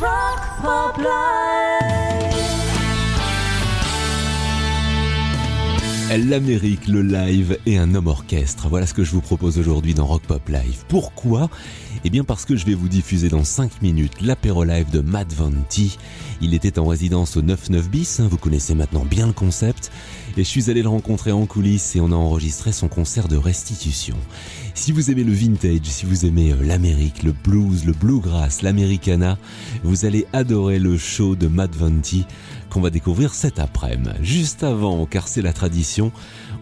Rock Pop Live. L'Amérique, le live et un homme orchestre. Voilà ce que je vous propose aujourd'hui dans Rock Pop Live. Pourquoi? Eh bien parce que je vais vous diffuser dans 5 minutes l'apéro live de Matt Vanti. Il était en résidence au 99 bis, hein, vous connaissez maintenant bien le concept. Et je suis allé le rencontrer en coulisses et on a enregistré son concert de restitution. Si vous aimez le vintage, si vous aimez euh, l'Amérique, le blues, le bluegrass, l'americana, vous allez adorer le show de Matt Vanti qu'on va découvrir cet après-midi. Juste avant, car c'est la tradition,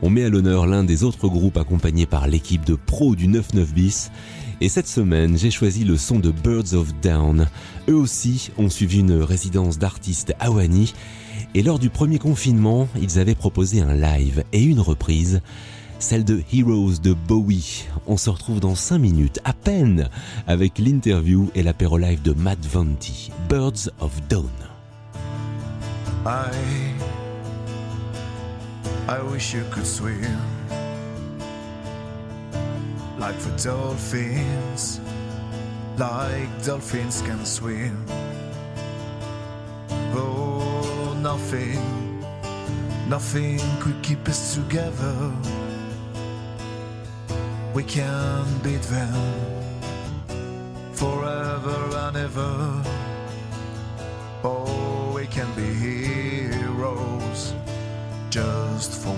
on met à l'honneur l'un des autres groupes accompagnés par l'équipe de pro du 99 bis. Et cette semaine, j'ai choisi le son de Birds of Down. Eux aussi ont suivi une résidence d'artistes à Wani. Et lors du premier confinement, ils avaient proposé un live et une reprise, celle de Heroes de Bowie. On se retrouve dans 5 minutes, à peine, avec l'interview et l'apéro live de Matt Vanti, Birds of Dawn. I I wish you could swim like the dolphins, like dolphins can swim. Oh, nothing, nothing could keep us together. We can beat them forever and ever. Oh, gosto for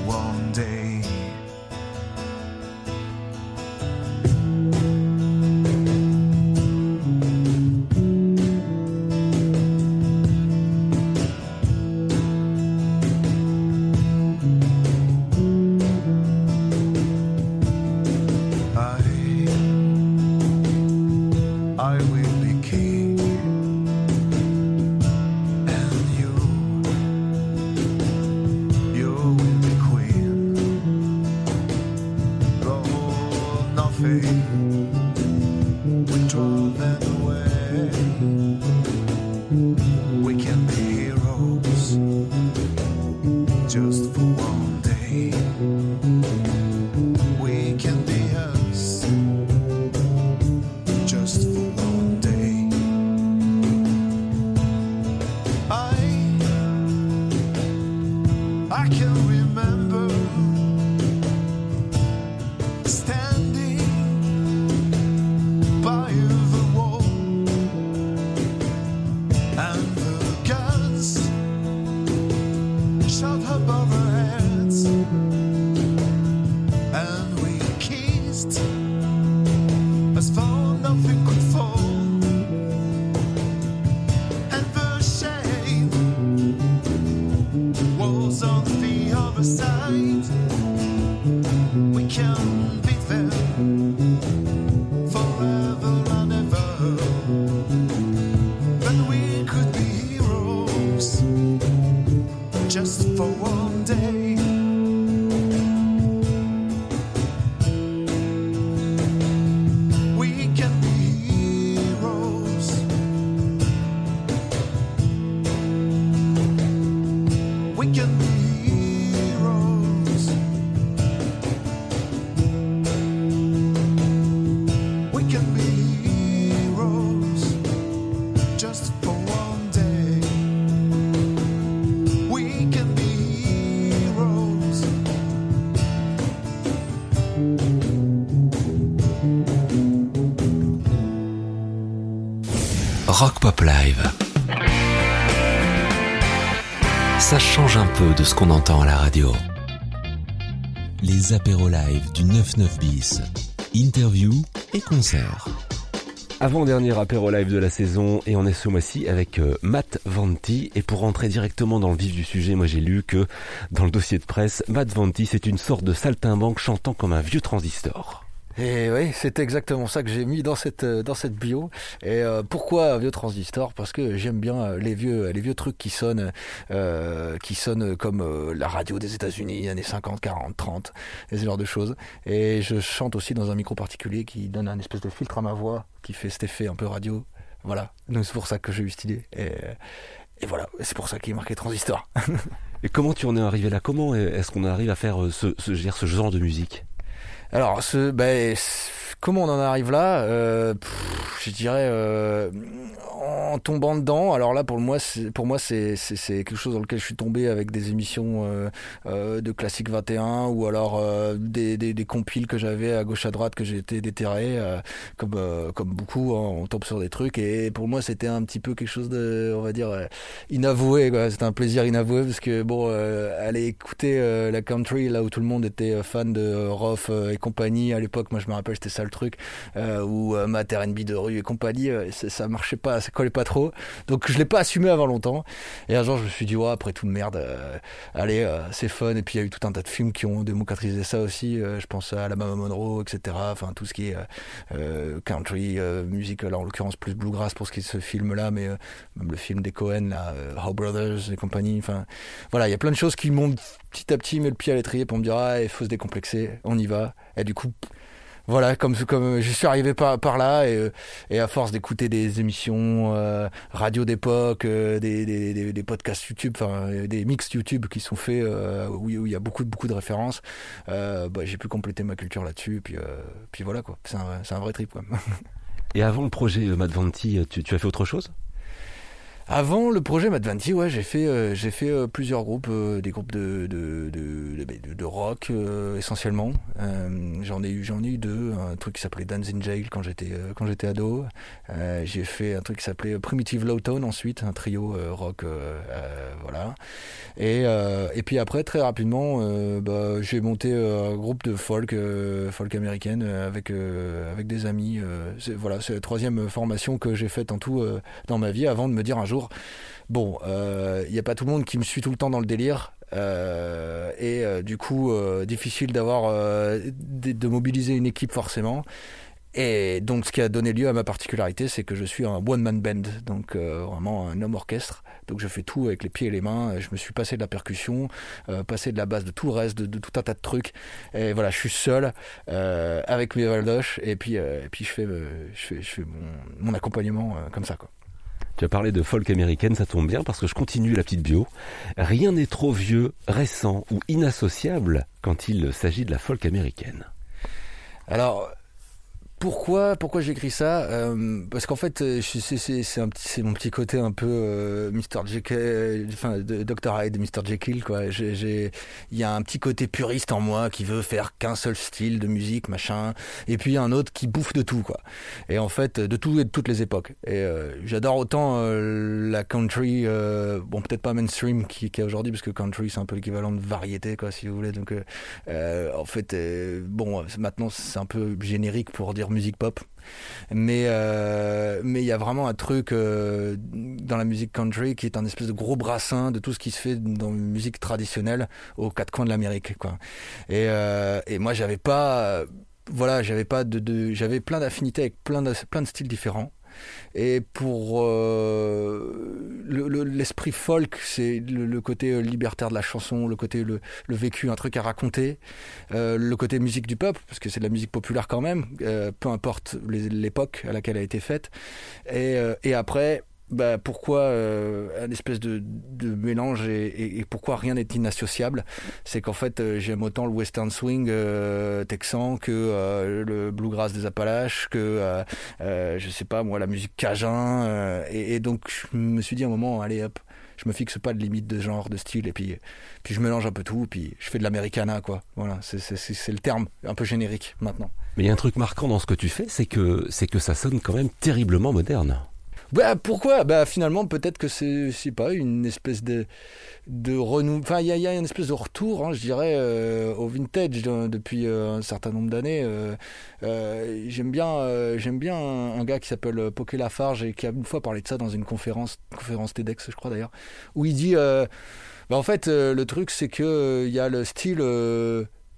Pop Live. Ça change un peu de ce qu'on entend à la radio. Les apéros live du 99 bis. Interview et concert. Avant-dernier apéro live de la saison et on est ce mois-ci avec euh, Matt Vanti et pour rentrer directement dans le vif du sujet, moi j'ai lu que dans le dossier de presse, Matt Vanti c'est une sorte de saltimbanque chantant comme un vieux transistor. Et oui, c'est exactement ça que j'ai mis dans cette euh, dans cette bio. Et euh, pourquoi vieux transistor? Parce que j'aime bien euh, les vieux les vieux trucs qui sonnent qui sonnent comme la radio des États-Unis années 50, 40, 30 et ce genre de choses. Et je chante aussi dans un micro particulier qui donne un espèce de filtre à ma voix qui fait cet effet un peu radio. Voilà. Donc c'est pour ça que j'ai eu cette idée. Et, voilà, c'est pour ça qu'il est marqué transistor. Et comment tu en es arrivé là? Comment est-ce qu'on arrive à faire ce genre de musique? Alors, ce, ben, comment on en arrive là Euh, Je dirais euh, en tombant dedans. Alors là, pour moi, c'est, pour moi, c'est, quelque chose dans lequel je suis tombé avec des émissions euh, euh, de Classique 21 ou alors euh, des, des, des compiles que j'avais à gauche à droite que j'ai été déterré, euh, comme, comme beaucoup. hein, on tombe sur des trucs et pour moi, c'était un petit peu quelque chose de, on va dire, inavoué. C'était un plaisir inavoué parce que bon, aller écouter la country là où tout le monde était fan de Roth et compagnie à l'époque, moi je me rappelle c'était ça le truc, euh, ou euh, Matt R&B de rue et compagnie, euh, ça, marchait pas, ça collait pas trop. Donc je l'ai pas assumé avant longtemps. Et un jour je me suis dit ouais après tout merde, euh, allez euh, c'est fun. Et puis il y a eu tout un tas de films qui ont démocratisé ça aussi. je pense à la Mama Monroe, etc. Enfin tout ce qui est country, musique, alors en l'occurrence plus bluegrass pour ce qui est de ce film là, mais même le film des Cohen là, How Brothers et compagnie. Enfin voilà, il y a plein de choses qui m'ont petit à petit mis le pied à l'étrier pour me dire ah il faut se décomplexer, on y va. Et du coup voilà, comme comme je suis arrivé par là et, euh, et à force d'écouter des émissions euh, radio d'époque, euh, des, des, podcasts YouTube, enfin des mix YouTube qui sont faits où, où il y a beaucoup beaucoup de références, bah, j'ai pu compléter ma culture là-dessus. Puis puis voilà quoi, c'est un un vrai trip quoi. Et avant le projet Mad Vanti, euh, tu, tu as fait autre chose? Avant le projet Mad Vanti, ouais, j'ai fait, euh, fait euh, plusieurs groupes, euh, des groupes de, de, de, de rock essentiellement. J'en ai eu, ai eu deux, un truc qui s'appelait Dance in Jail quand j'étais, quand j'étais ado. J'ai fait un truc qui s'appelait Primitive Low Tone ensuite, un trio rock, voilà. Et, et puis après, très rapidement, bah, j'ai monté un groupe de folk, folk américaine avec, avec des amis. c'est, voilà, c'est la troisième formation que j'ai faite en tout dans ma vie avant de me dire un jour, bon, il n'y a pas tout le monde qui me suit tout le temps dans le délire. euh, et euh, du coup, euh, difficile d'avoir euh, de, mobiliser une équipe forcément. Et donc, ce qui a donné lieu à ma particularité, c'est que je suis un one-man band, donc euh, vraiment un homme orchestre. Donc, je fais tout avec les pieds et les mains. Je me suis passé de la percussion, euh, passé de la basse, de tout le reste, de, tout un tas de trucs. Et voilà, je suis seul euh, avec mes valdoches, et puis, euh, et puis je fais, euh, je fais, mon, mon accompagnement euh, comme ça, quoi. Tu as parlé de folk américaine, ça tombe bien parce que je continue la petite bio. Rien n'est trop vieux, récent ou inassociable quand il s'agit de la folk américaine. Alors, pourquoi, pourquoi j'écris ça Euh, Parce qu'en fait, euh, c'est c'est- mon petit côté un peu euh, Mr. Jekyll, enfin Dr Hyde, Mr. Jekyll, quoi. J'ai- Il y a un petit côté puriste en moi qui veut faire qu'un seul style de musique, machin, et puis un autre qui bouffe de tout, quoi. Et en fait, de tout et de toutes les époques. Et euh, j'adore autant euh, la country, euh, bon peut-être pas mainstream qui, qui est aujourd'hui, parce que country c'est un peu l'équivalent de variété, quoi, si vous voulez. Donc, en fait, bon, maintenant c'est un peu générique pour dire musique pop, mais euh, mais il y a vraiment un truc euh, dans la musique country qui est un espèce de gros brassin de tout ce qui se fait dans la musique traditionnelle aux quatre coins de l'Amérique. Et euh, et moi j'avais pas, voilà, j'avais pas de, j'avais plein d'affinités avec plein plein de styles différents. Et pour euh, le- le- l'esprit folk, c'est le, côté euh, libertaire de la chanson, le côté le, vécu, un truc à raconter, euh, le côté musique du peuple, parce que c'est de la musique populaire quand même, peu importe l'époque à laquelle elle a été faite. Et après, bah, pourquoi euh, un espèce de, de mélange et, et- et pourquoi rien n'est inassociable? C'est qu'en fait, euh, j'aime autant le western swing euh, texan que euh, le bluegrass des Appalaches, que euh, je sais pas moi la musique cajun. et, et donc je me suis dit à un moment, allez hop, je me fixe pas de limite de genre, de style, et puis puis je mélange un peu tout, puis je fais de l'americana quoi. Voilà, c'est le terme un peu générique maintenant. Mais il y a un truc marquant dans ce que tu fais, c'est que, c'est que ça sonne quand même terriblement moderne. Bah pourquoi? Bah finalement peut-être que c'est je pas une espèce de de renou. Enfin il y a, y a une espèce de retour, hein, je dirais, euh, au vintage depuis euh, un certain nombre d'années. Euh, euh, j'aime bien euh, j'aime bien un, un gars qui s'appelle euh, Poké Lafarge et qui a une fois parlé de ça dans une conférence conférence TEDx je crois d'ailleurs où il dit bah, en fait le truc c'est que il y a le style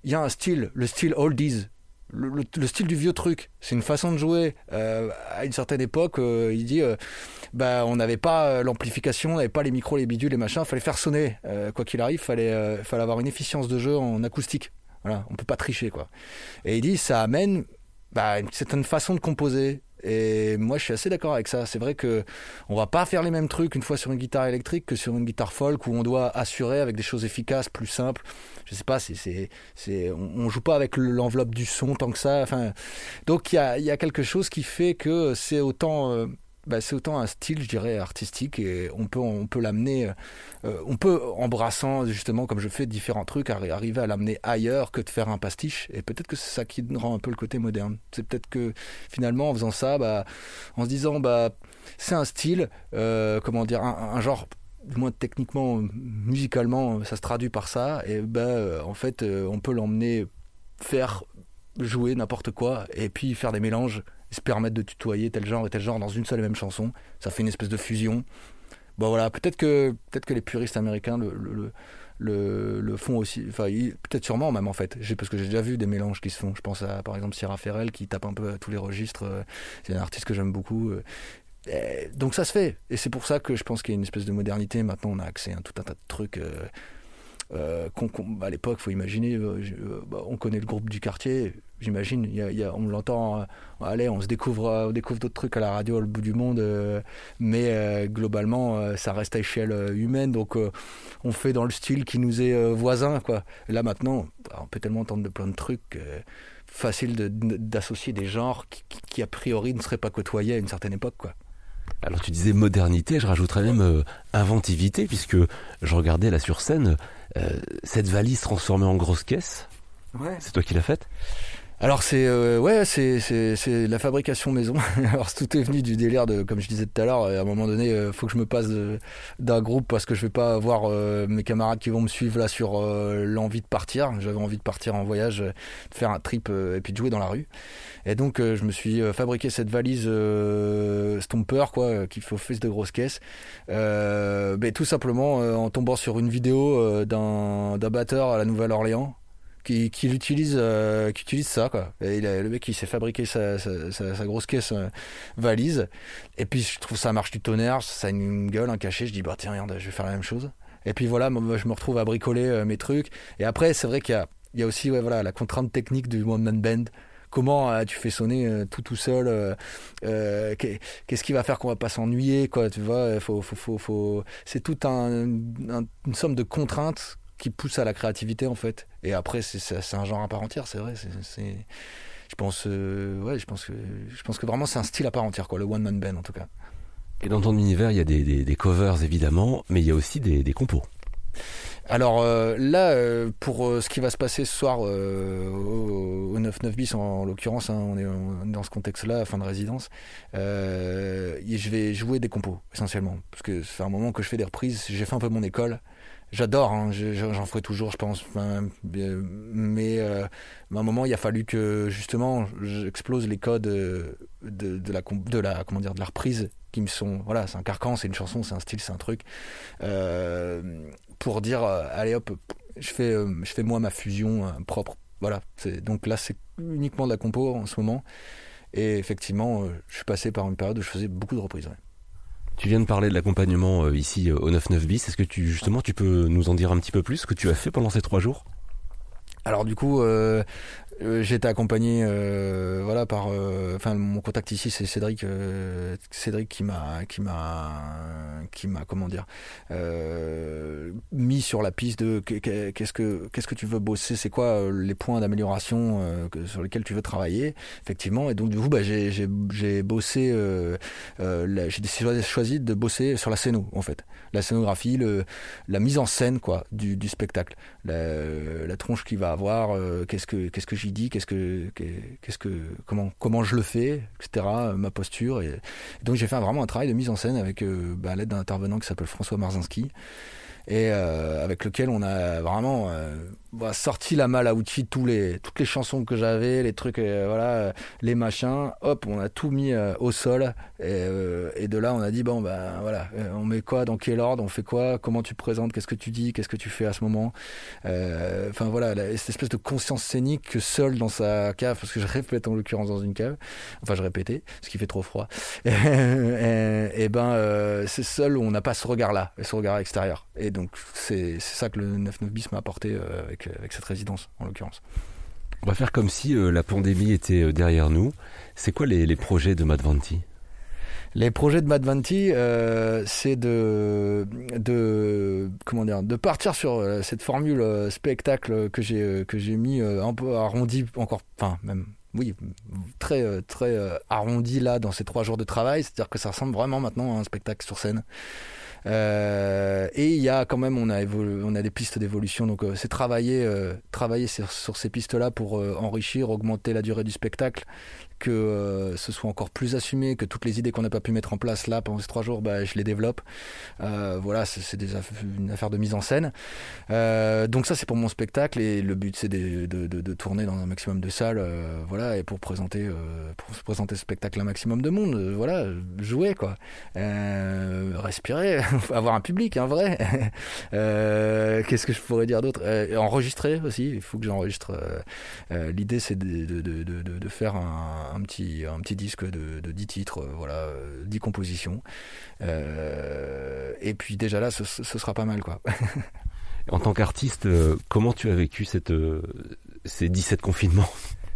il y a un style le style oldies le, le- le style du vieux truc, c'est une façon de jouer. Euh, à une certaine époque, euh, il dit, euh, bah, on n'avait pas l'amplification, on n'avait pas les micros, les bidules, les machins, fallait faire sonner. Quoi qu'il arrive, fallait, fallait avoir une efficience de jeu en acoustique. Voilà, on peut pas tricher quoi. Et il dit, ça amène bah, une certaine façon de composer. Et moi, je suis assez d'accord avec ça. C'est vrai que on va pas faire les mêmes trucs une fois sur une guitare électrique que sur une guitare folk où on doit assurer avec des choses efficaces, plus simples. Je sais pas, c'est, c'est, on, on joue pas avec l'enveloppe du son tant que ça. Donc il y a, y a quelque chose qui fait que c'est autant euh, bah, c'est autant un style, je dirais, artistique et on peut, on peut l'amener, euh, on peut, embrassant justement, comme je fais, différents trucs, arriver à l'amener ailleurs que de faire un pastiche. Et peut-être que c'est ça qui rend un peu le côté moderne. C'est peut-être que finalement, en faisant ça, bah, en se disant, bah, c'est un style, euh, comment dire, un, genre du moins techniquement, musicalement, ça se traduit par ça. Et bah, en fait, on peut l'emmener faire jouer n'importe quoi et puis faire des mélanges se permettre de tutoyer tel genre et tel genre dans une seule et même chanson. Ça fait une espèce de fusion. Bon voilà, peut-être que, peut que les puristes américains le, le, font aussi. Enfin, peut-être sûrement même en fait. Parce que j'ai déjà vu des mélanges qui se font. Je pense à par exemple Sierra Ferrell qui tape un peu à tous les registres. C'est un artiste que j'aime beaucoup. donc ça se fait. Et c'est pour ça que je pense qu'il y a une espèce de modernité. Maintenant, on a accès à tout un tas de trucs. Euh, euh, à l'époque, faut imaginer, euh, bah, on connaît le groupe du quartier, j'imagine, on l'entend, euh, allez, on se découvre, on découvre d'autres trucs à la radio, au bout du monde, mais globalement, ça reste à échelle humaine, donc on fait dans le style qui nous est voisin, là maintenant, bah, on peut tellement entendre de plein de trucs. facile d'associer des genres qui, a priori ne seraient pas côtoyés à une certaine époque. Alors tu disais modernité, je rajouterais même inventivité, puisque je regardais là sur scène, euh, cette valise transformée en grosse caisse, c'est toi qui l'as faite? Alors c'est euh, ouais c'est c'est la fabrication maison. Alors tout est venu du délire de comme je disais tout à l'heure. À un moment donné, euh, faut que je me passe d'un groupe parce que je vais pas avoir mes camarades qui vont me suivre là sur l'envie de partir. J'avais envie de partir en voyage, de faire un trip et puis de jouer dans la rue. Et donc je me suis fabriqué cette valise Stomper quoi, qui fait office de grosse caisse. Ben, tout simplement en tombant sur une vidéo d'un d'un batteur à la Nouvelle-Orléans qui, qui l'utilise euh, qui utilise ça quoi. Et il a, le mec il s'est fabriqué sa, sa, grosse caisse euh, valise. Et puis je trouve ça marche du tonnerre ça a une gueule un cachet. Je dis bah tiens regarde je vais faire la même chose. Et puis voilà je me retrouve à bricoler euh, mes trucs. Et après c'est vrai qu'il y a il y a aussi ouais, voilà la contrainte technique du one man band. Comment tu fais sonner tout tout seul qu'est-ce qui va faire qu'on va pas s'ennuyer quoi tu vois? Faut faut faut, faut... c'est tout un, une somme de contraintes qui pousse à la créativité en fait. Et après, c'est un genre à part entière, c'est vrai. C'est, je pense, euh, ouais, je pense que, je pense que vraiment c'est un style à part entière, quoi, le one man band en tout cas. Et dans ton univers, il y a des, des, covers évidemment, mais il y a aussi des, des compos. Alors euh, là, euh, pour ce qui va se passer ce soir au, 9-9 bis en, l'occurrence, hein, on est dans ce contexte-là, fin de résidence, je vais jouer des compos essentiellement, parce que ça fait un moment que je fais des reprises. J'ai fait un peu mon école, J'adore, hein, j'en ferai toujours, je pense. mais euh, à un moment, il a fallu que justement j'explose les codes de, de, la, de la comment dire de la reprise qui me sont voilà, c'est un carcan, c'est une chanson, c'est un style, c'est un truc. Euh, pour dire, euh, allez hop, je fais, je fais moi ma fusion propre. Voilà. Donc là, c'est uniquement de la compo en ce moment. Et effectivement, je suis passé par une période où je faisais beaucoup de reprises. Tu viens de parler de l'accompagnement euh, ici euh, au 99 bis. Est-ce que tu justement tu peux nous en dire un petit peu plus ce que tu as fait pendant ces trois jours? Alors du coup, euh, j'ai été accompagné euh, voilà par euh, enfin mon contact ici c'est Cédric Cédric qui m'a qui m'a qui m'a comment dire mis sur la piste de qu'est-ce que qu'est-ce que tu veux bosser c'est quoi les points d'amélioration sur lesquels tu veux travailler effectivement. Et donc du coup bah j'ai j'ai j'ai bossé j'ai choisi de bosser sur la scéno en fait. La scénographie le la mise en scène quoi du, du spectacle. La, la tronche qu'il va avoir qu'est-ce que qu'est-ce que j'y qu'est-ce que, qu'est-ce que, comment, comment je le fais, etc. Ma posture. Et, donc j'ai fait vraiment un travail de mise en scène avec euh, bah, l'aide d'un intervenant qui s'appelle François Marzinski et euh, avec lequel on a vraiment euh, bah, sorti la malle à outils tous les toutes les chansons que j'avais les trucs euh, voilà euh, les machins hop on a tout mis euh, au sol. Et, et, de là on a dit bon ben voilà on met quoi dans quel ordre on fait quoi comment tu présentes qu'est-ce que tu dis qu'est-ce que tu fais à ce moment. Enfin voilà cette espèce de conscience scénique que seul dans sa cave parce que je répète en l'occurrence dans une cave enfin je répétais ce qui fait trop froid. Et, et ben c'est seul où on n'a pas ce regard là ce regard extérieur. Et donc c'est ça que le 99 bis m'a apporté avec avec, cette résidence en l'occurrence. On va faire comme si euh, la pandémie était euh, derrière nous. C'est quoi les, les projets de Madvanti Les projets de Madvanti, euh, c'est de, de, comment dire, de partir sur euh, cette formule euh, spectacle que j'ai euh, que j'ai mis euh, un peu arrondi encore, enfin même. Oui, très euh, très euh, arrondi là dans ces trois jours de travail, c'est-à-dire que ça ressemble vraiment maintenant à un spectacle sur scène. Euh, et il y a quand même, on a, des pistes d'évolution. Donc, euh, c'est travailler, euh, travailler sur, sur ces pistes-là pour enrichir, augmenter la durée du spectacle, que euh, ce soit encore plus assumé, que toutes les idées qu'on n'a pas pu mettre en place là pendant ces trois jours, bah, je les développe. Euh, voilà, c'est une affaire de mise en scène. Euh, donc ça, c'est pour mon spectacle et le but, c'est de, tourner dans un maximum de salles, voilà, et pour présenter, pour se présenter ce spectacle à un maximum de monde, voilà, jouer quoi, respirer, avoir un public, un vrai. Euh, Qu'est-ce que je pourrais dire d'autre? Enregistrer aussi, il faut que j'enregistre. L'idée, c'est de faire un, un petit, un petit disque de, de 10 titres, euh, voilà, euh, 10 compositions. Euh, et puis déjà là, ce, ce sera pas mal quoi. En tant qu'artiste, euh, comment tu as vécu cette, euh, ces 17 confinements?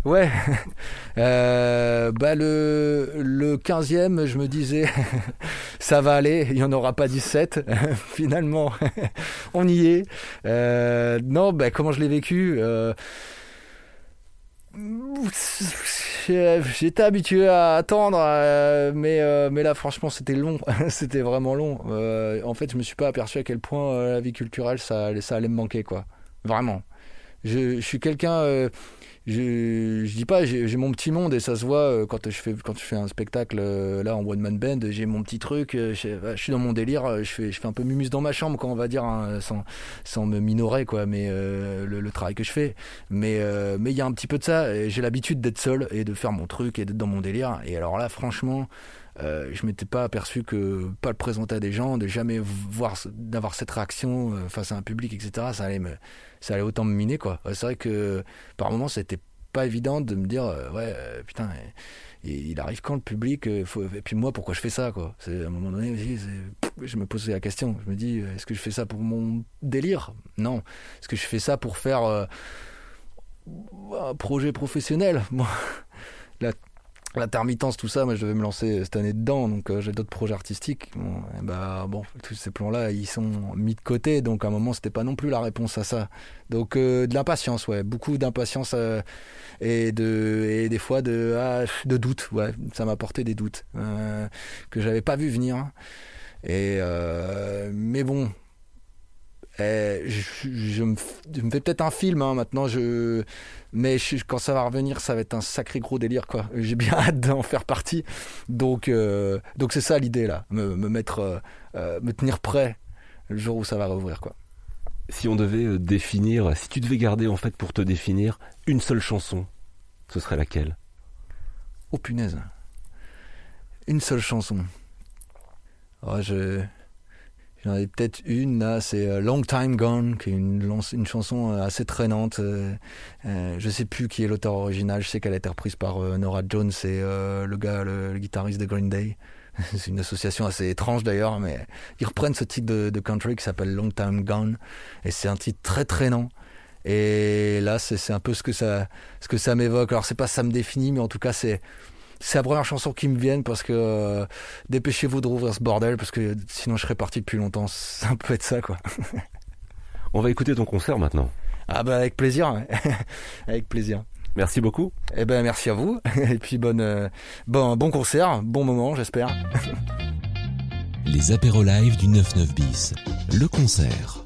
Ouais, euh, bah le, le 15e, je me disais, ça va aller, il n'y en aura pas 17. Finalement, on y est. Euh, non, bah, comment je l'ai vécu? Euh, J'étais habitué à attendre, euh, mais, euh, mais là, franchement, c'était long. c'était vraiment long. Euh, en fait, je me suis pas aperçu à quel point la vie culturelle, ça, allait- ça allait me manquer, quoi. Vraiment. Je suis quelqu'un. Je, je dis pas, j'ai mon petit monde et ça se voit euh, quand je fais quand je fais un spectacle euh, là en one man band, j'ai mon petit truc, euh, je, suis dans mon délire, je fais je fais un peu mumus dans ma chambre quand on va dire hein, sans sans me minorer quoi, mais euh, le, le travail que je fais, mais euh, mais il y a un petit peu de ça. J'ai l'habitude d'être seul et de faire mon truc et d'être dans mon délire. Et alors là, franchement. Euh, je m'étais pas aperçu que pas le présenter à des gens, de jamais voir, d'avoir cette réaction euh, face à un public, etc. Ça allait me, ça allait autant me miner quoi. C'est vrai que par moments c'était pas évident de me dire euh, ouais putain il arrive quand le public et puis moi pourquoi je fais ça quoi? C'est à un moment donné je me posais la question. Je me dis est-ce que je fais ça pour mon délire? Non. Est-ce que je fais ça pour faire un projet professionnel? La L'intermittence, tout ça, moi je devais me lancer cette année dedans, donc euh, j'ai d'autres projets artistiques. Bon, bah, bon, tous ces plans-là, ils sont mis de côté, donc à un moment, c'était pas non plus la réponse à ça. Donc euh, de l'impatience, ouais, beaucoup d'impatience euh, et de et des fois de ah, de doutes, ouais, ça m'a apporté des doutes euh, que j'avais pas vu venir. Et euh, mais bon, eh, je, je me, f- je me fais peut-être un film hein, maintenant, je, mais je- quand ça va revenir, ça va être un sacré gros délire quoi. J'ai bien hâte d'en faire partie. Donc euh, donc c'est ça l'idée là, me, me mettre, euh, euh, me tenir prêt le jour où ça va rouvrir quoi. Si on devait définir, si tu devais garder en fait pour te définir une seule chanson, ce serait laquelle? Oh punaise. Une seule chanson. Oh, je... J'en ai peut-être une là, c'est euh, Long Time Gone, qui est une, chanson euh, assez traînante. euh, euh, je sais plus qui est l'auteur original, je sais qu'elle a été reprise par Nora Jones et le gars, le, guitariste de Green Day. c'est une association assez étrange d'ailleurs, mais ils reprennent ce titre de, country qui s'appelle Long Time Gone, et c'est un titre très traînant. Et là, c'est un peu ce que ça, ce que ça m'évoque. Alors, c'est pas ça me définit, mais en tout cas, c'est c'est la première chanson qui me vienne parce que euh, dépêchez-vous de rouvrir ce bordel parce que sinon je serais parti depuis longtemps. Ça peut être ça, quoi. On va écouter ton concert maintenant. Ah bah avec plaisir, avec plaisir. Merci beaucoup. Eh ben merci à vous et puis bonne, euh, bon, bon concert, bon moment, j'espère. Les apéros live du 99 bis. Le concert.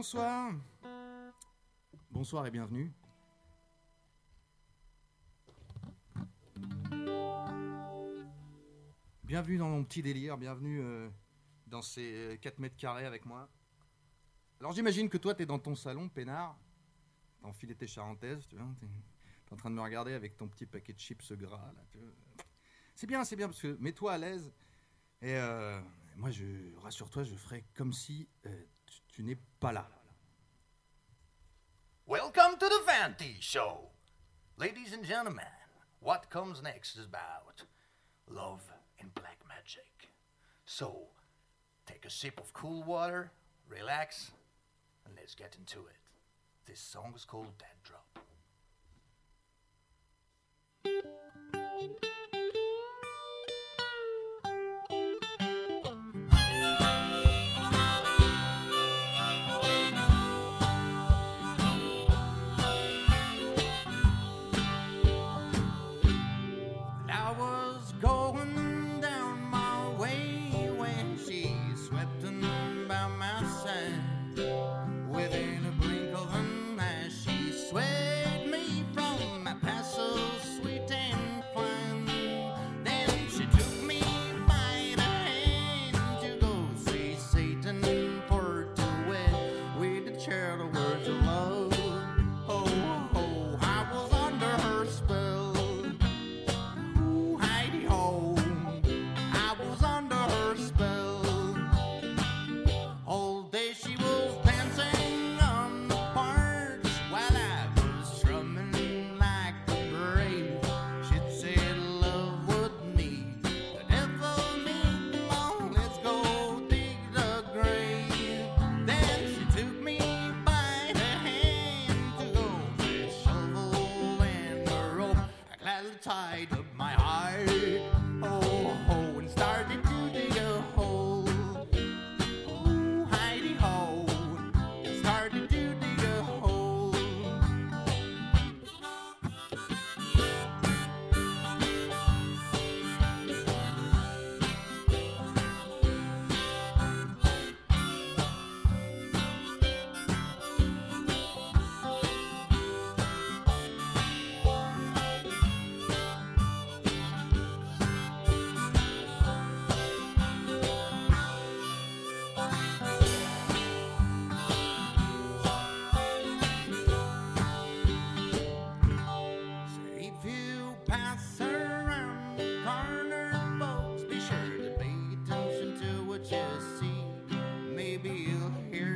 Bonsoir. Bonsoir et bienvenue. Bienvenue dans mon petit délire, bienvenue euh, dans ces euh, 4 mètres carrés avec moi. Alors j'imagine que toi, t'es dans ton salon, peinard, t'as enfilé tes charentaises, tu vois, t'es es en train de me regarder avec ton petit paquet de chips gras, là. C'est bien, c'est bien, parce que mets-toi à l'aise. Et euh, moi, je rassure-toi, je ferai comme si tu n'es pas là. Welcome to the Vanty Show. Ladies and gentlemen, what comes next is about love and black magic. So, take a sip of cool water, relax, and let's get into it. This song is called Dead Drop.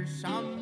some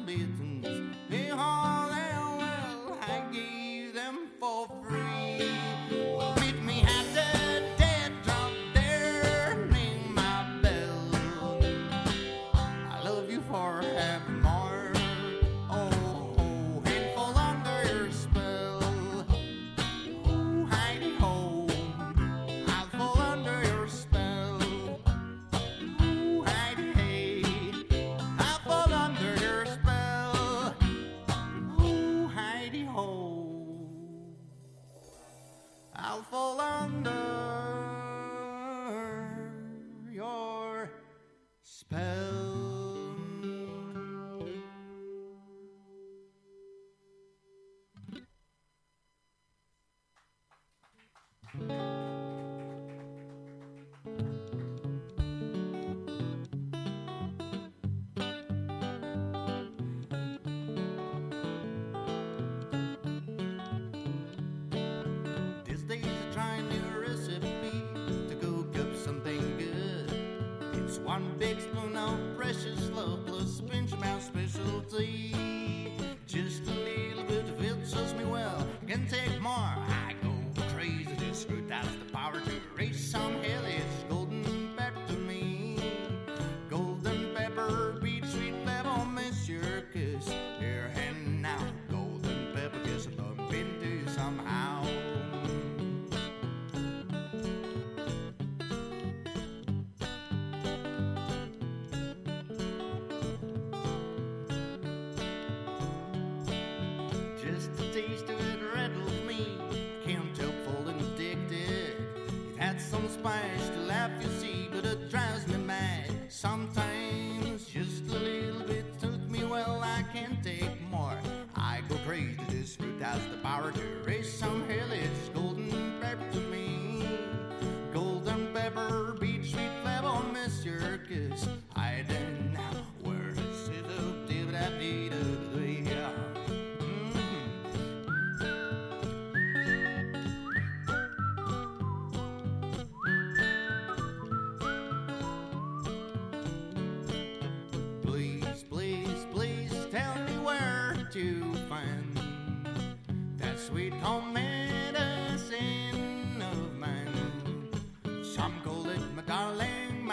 Spanish to laugh, you see, but it drives me mad sometimes.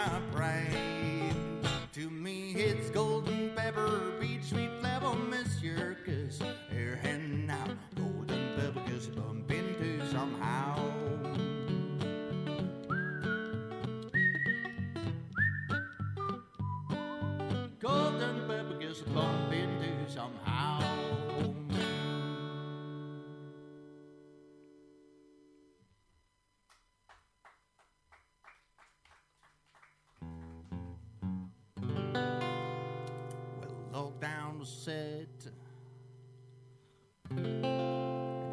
My pride. To me, it's golden pepper, beach, sweet flavor, miss your kiss. Here and now, golden pepper, kiss bump into somehow. Golden pepper, kiss bump into somehow. Was.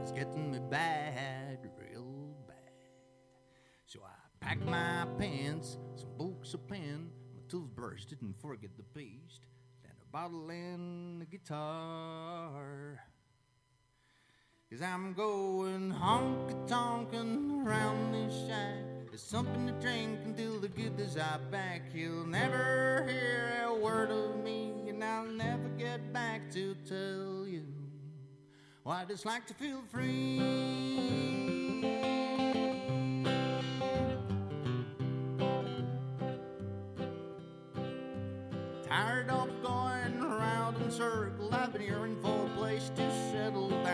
It's getting me bad, real bad. So I packed my pants, some books, a pen, my toothbrush, didn't forget the paste, then a bottle and a guitar. Cause I'm going honky tonkin' around this shack. There's something to drink until the good is I back. He'll never hear a word of me, back to tell you what it's like to feel free. Tired of going around in circles, I've been yearning for a place to settle down.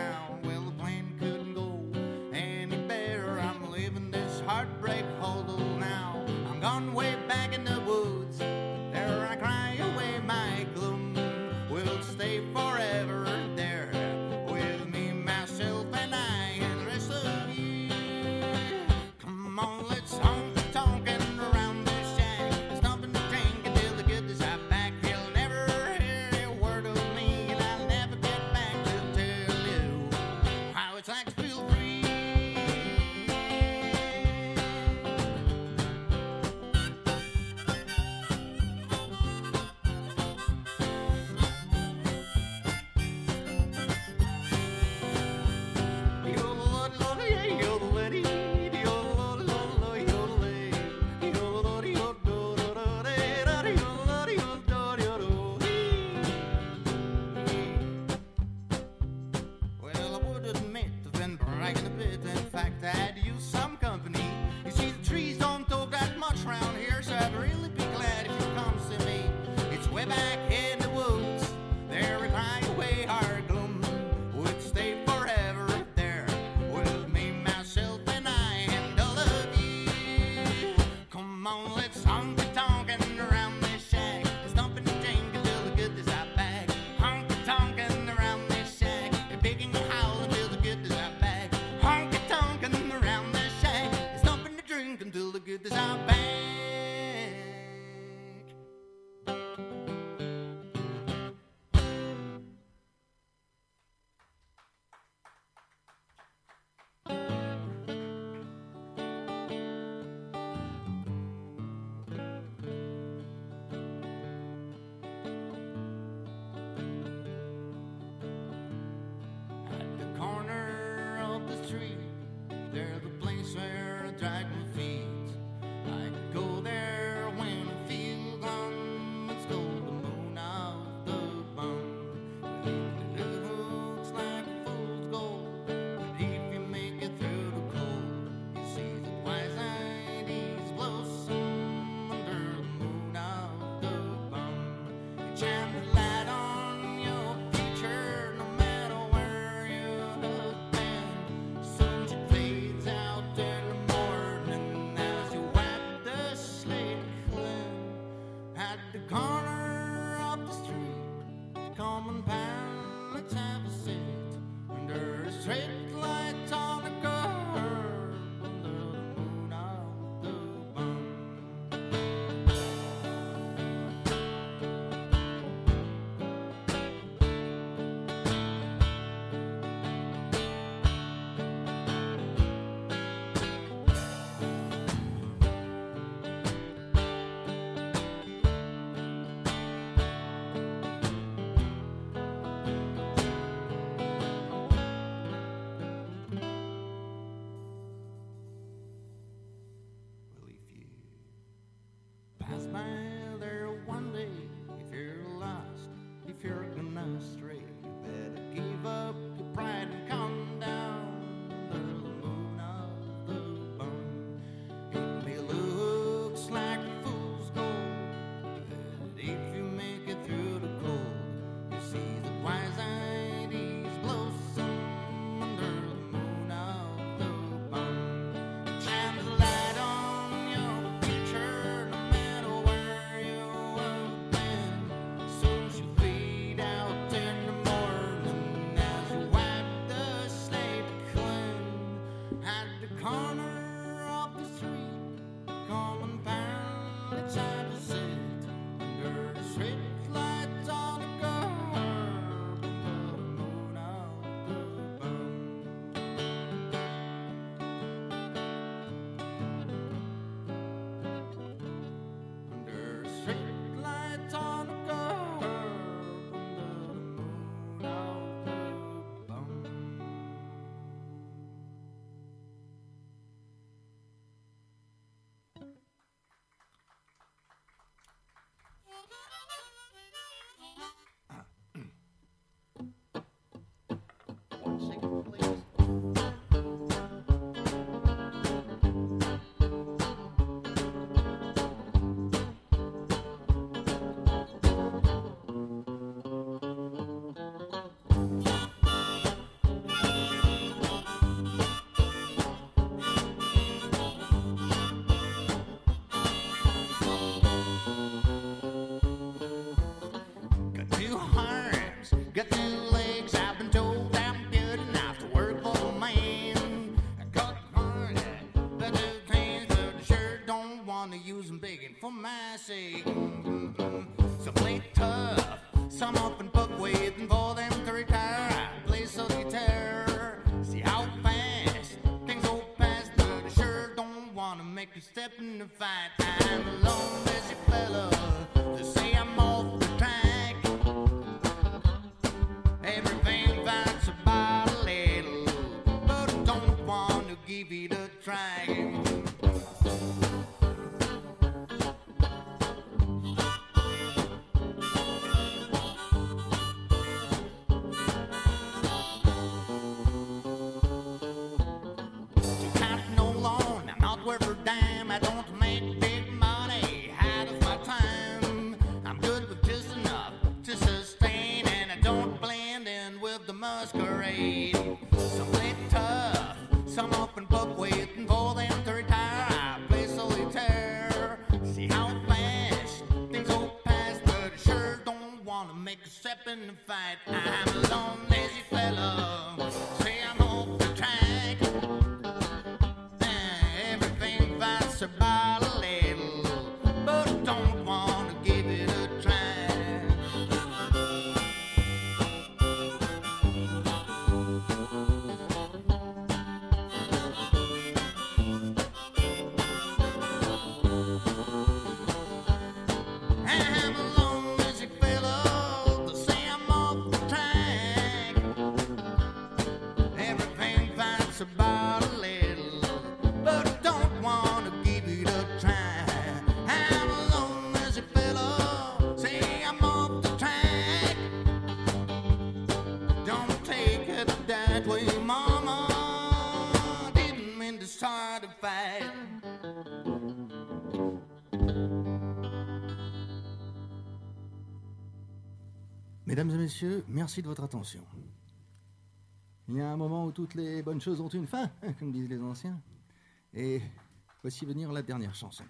Really? my sake. couldn't fight. I Mesdames et messieurs, merci de votre attention. Il y a un moment où toutes les bonnes choses ont une fin, hein, comme disent les anciens. Et voici venir la dernière chanson.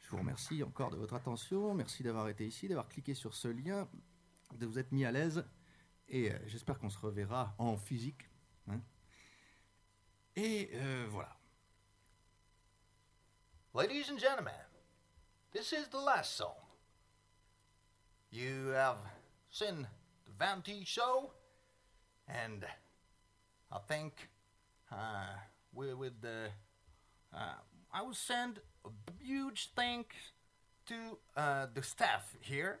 Je vous remercie encore de votre attention. Merci d'avoir été ici, d'avoir cliqué sur ce lien, de vous être mis à l'aise. Et euh, j'espère qu'on se reverra en physique. Hein. Et euh, voilà. Ladies and gentlemen, this is the last song. You have Sin vanity Show, and I think uh, we with the uh, I will send a huge thanks to uh, the staff here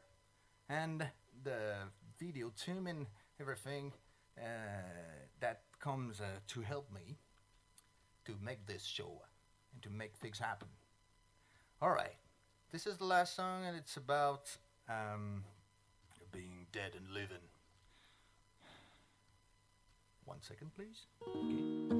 and the video team and everything uh, that comes uh, to help me to make this show and to make things happen. All right, this is the last song, and it's about um, being dead and living. One second, please. Okay.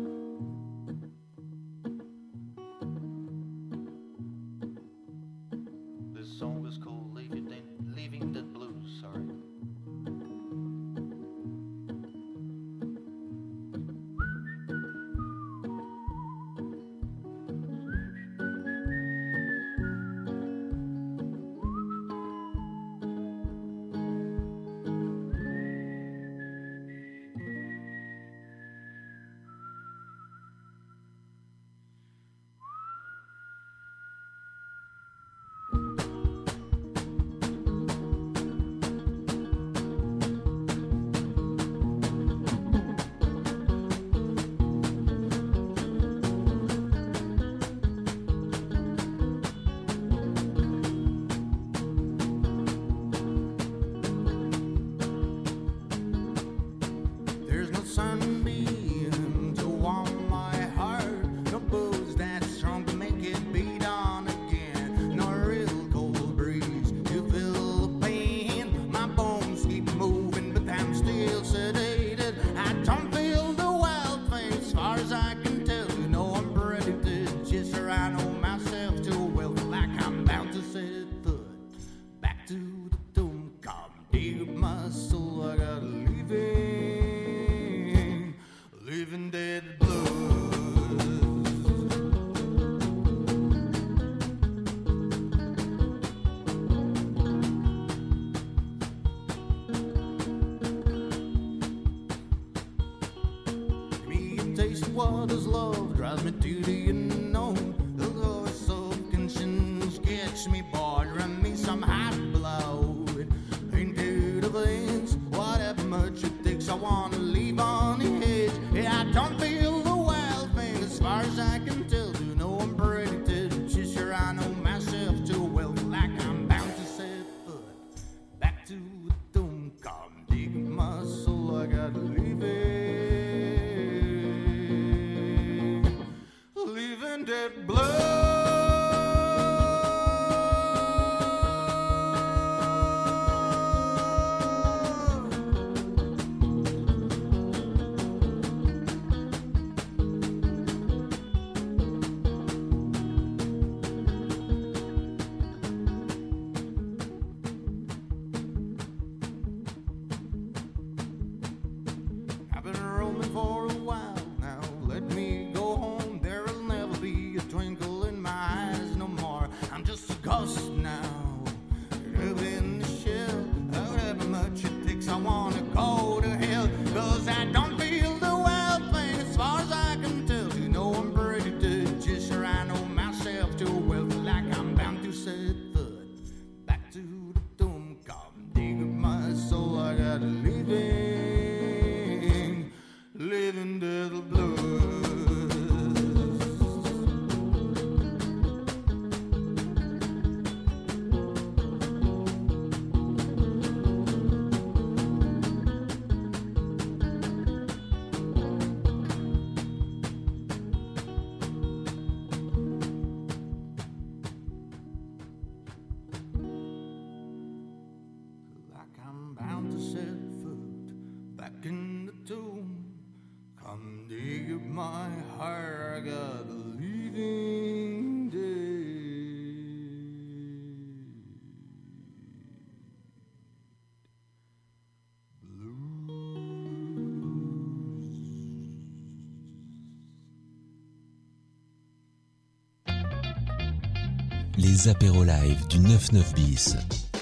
les live du 99 bis.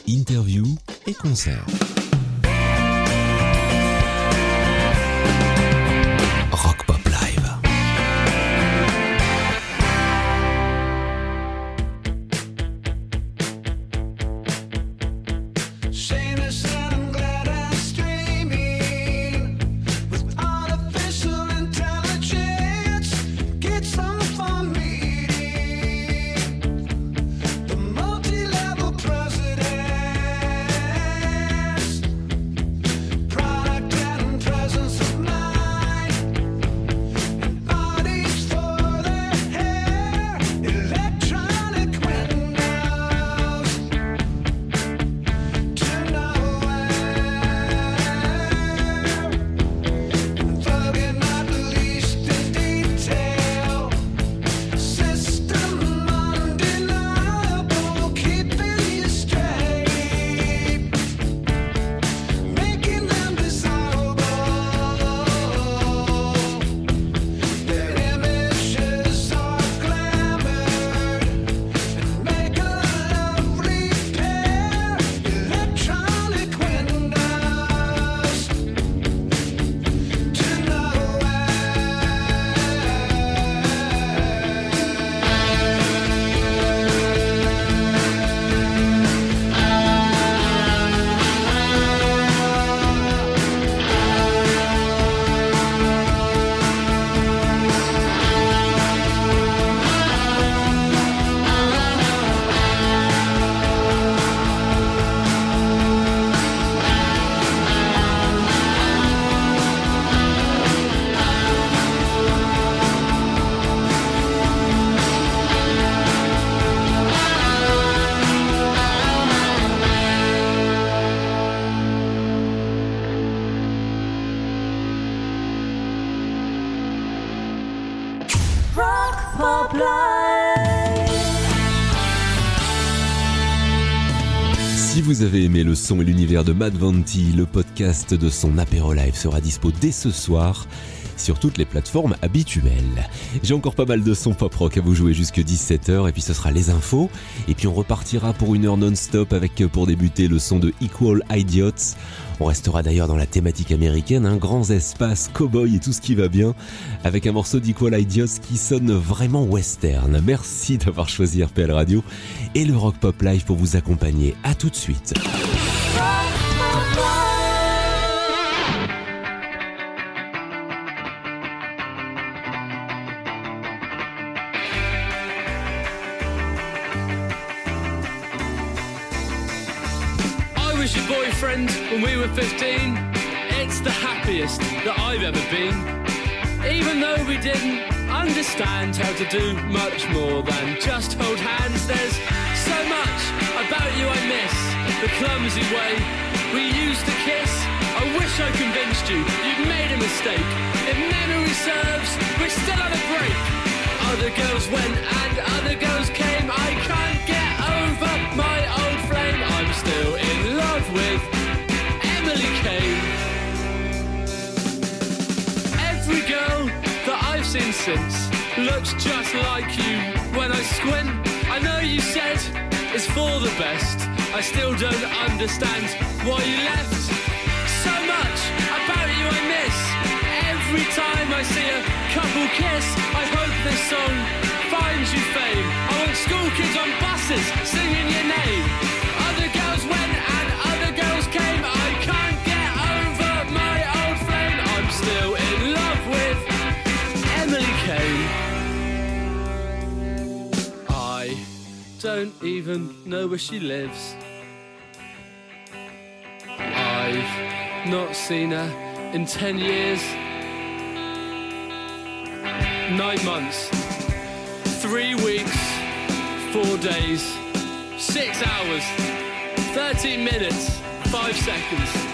Interview et concerts. Si vous avez aimé le son et l'univers de Vanti, le podcast de son apéro live sera dispo dès ce soir sur toutes les plateformes habituelles. J'ai encore pas mal de sons pop rock à vous jouer jusque 17h et puis ce sera les infos et puis on repartira pour une heure non-stop avec pour débuter le son de Equal Idiots. On restera d'ailleurs dans la thématique américaine, un grands espaces, cowboy et tout ce qui va bien, avec un morceau d'Equal Idiots qui sonne vraiment western. Merci d'avoir choisi RPL Radio et le Rock Pop Live pour vous accompagner. À tout de suite. 15. It's the happiest that I've ever been. Even though we didn't understand how to do much more than just hold hands, there's so much about you I miss. The clumsy way we used to kiss. I wish I convinced you you'd made a mistake. If memory serves, we're still on a break. Other girls went and other girls came. I can't get over my old flame. I'm still in love with since looks just like you. When I squint, I know you said it's for the best. I still don't understand why you left. So much about you I miss. Every time I see a couple kiss, I hope this song finds you fame. I want school kids on buses singing your name. Don't even know where she lives. I've not seen her in 10 years. Nine months, three weeks, four days, six hours, 13 minutes, five seconds.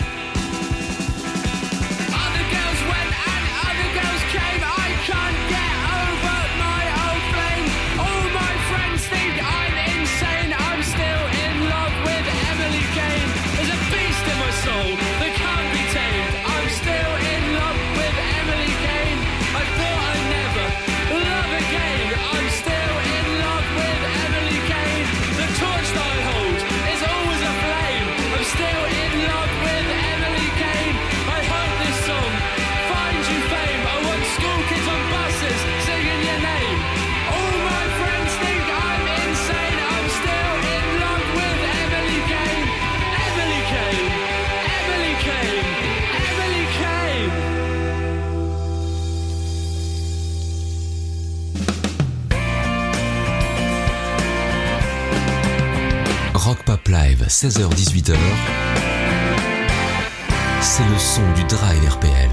Pop Live, 16h-18h. C'est le son du Drive RPL.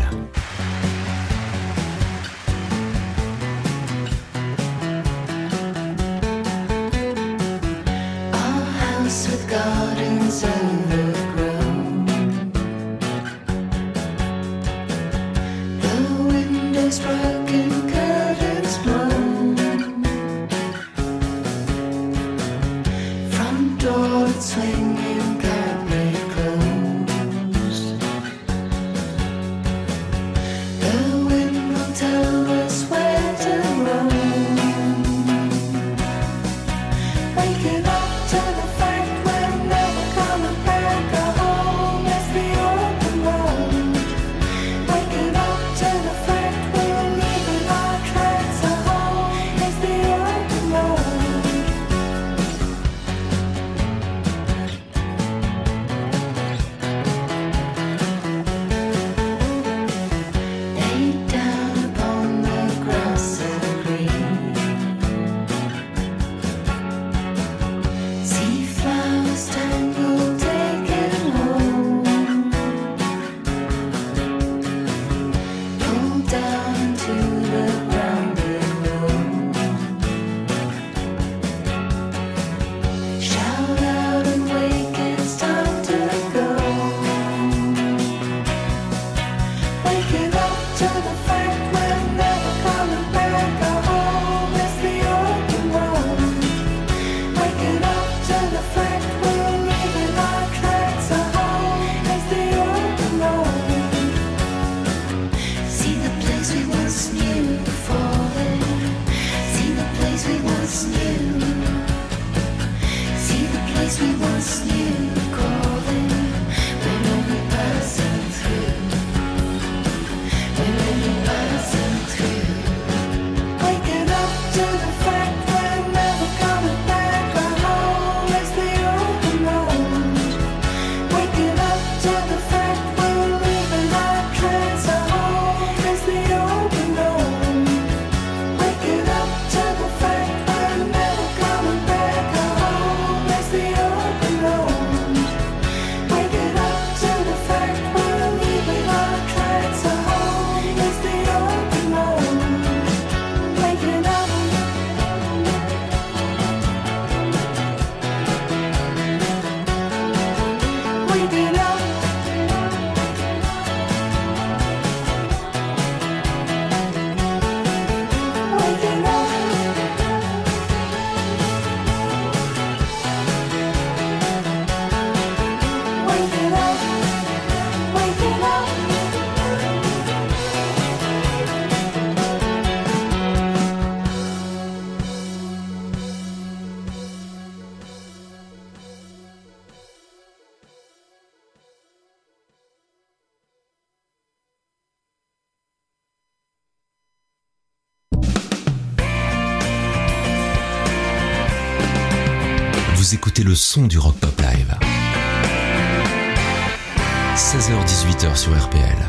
House with gardens overgrown. son du rock pop live. 16h-18h sur RPL.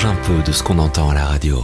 change un peu de ce qu'on entend à la radio.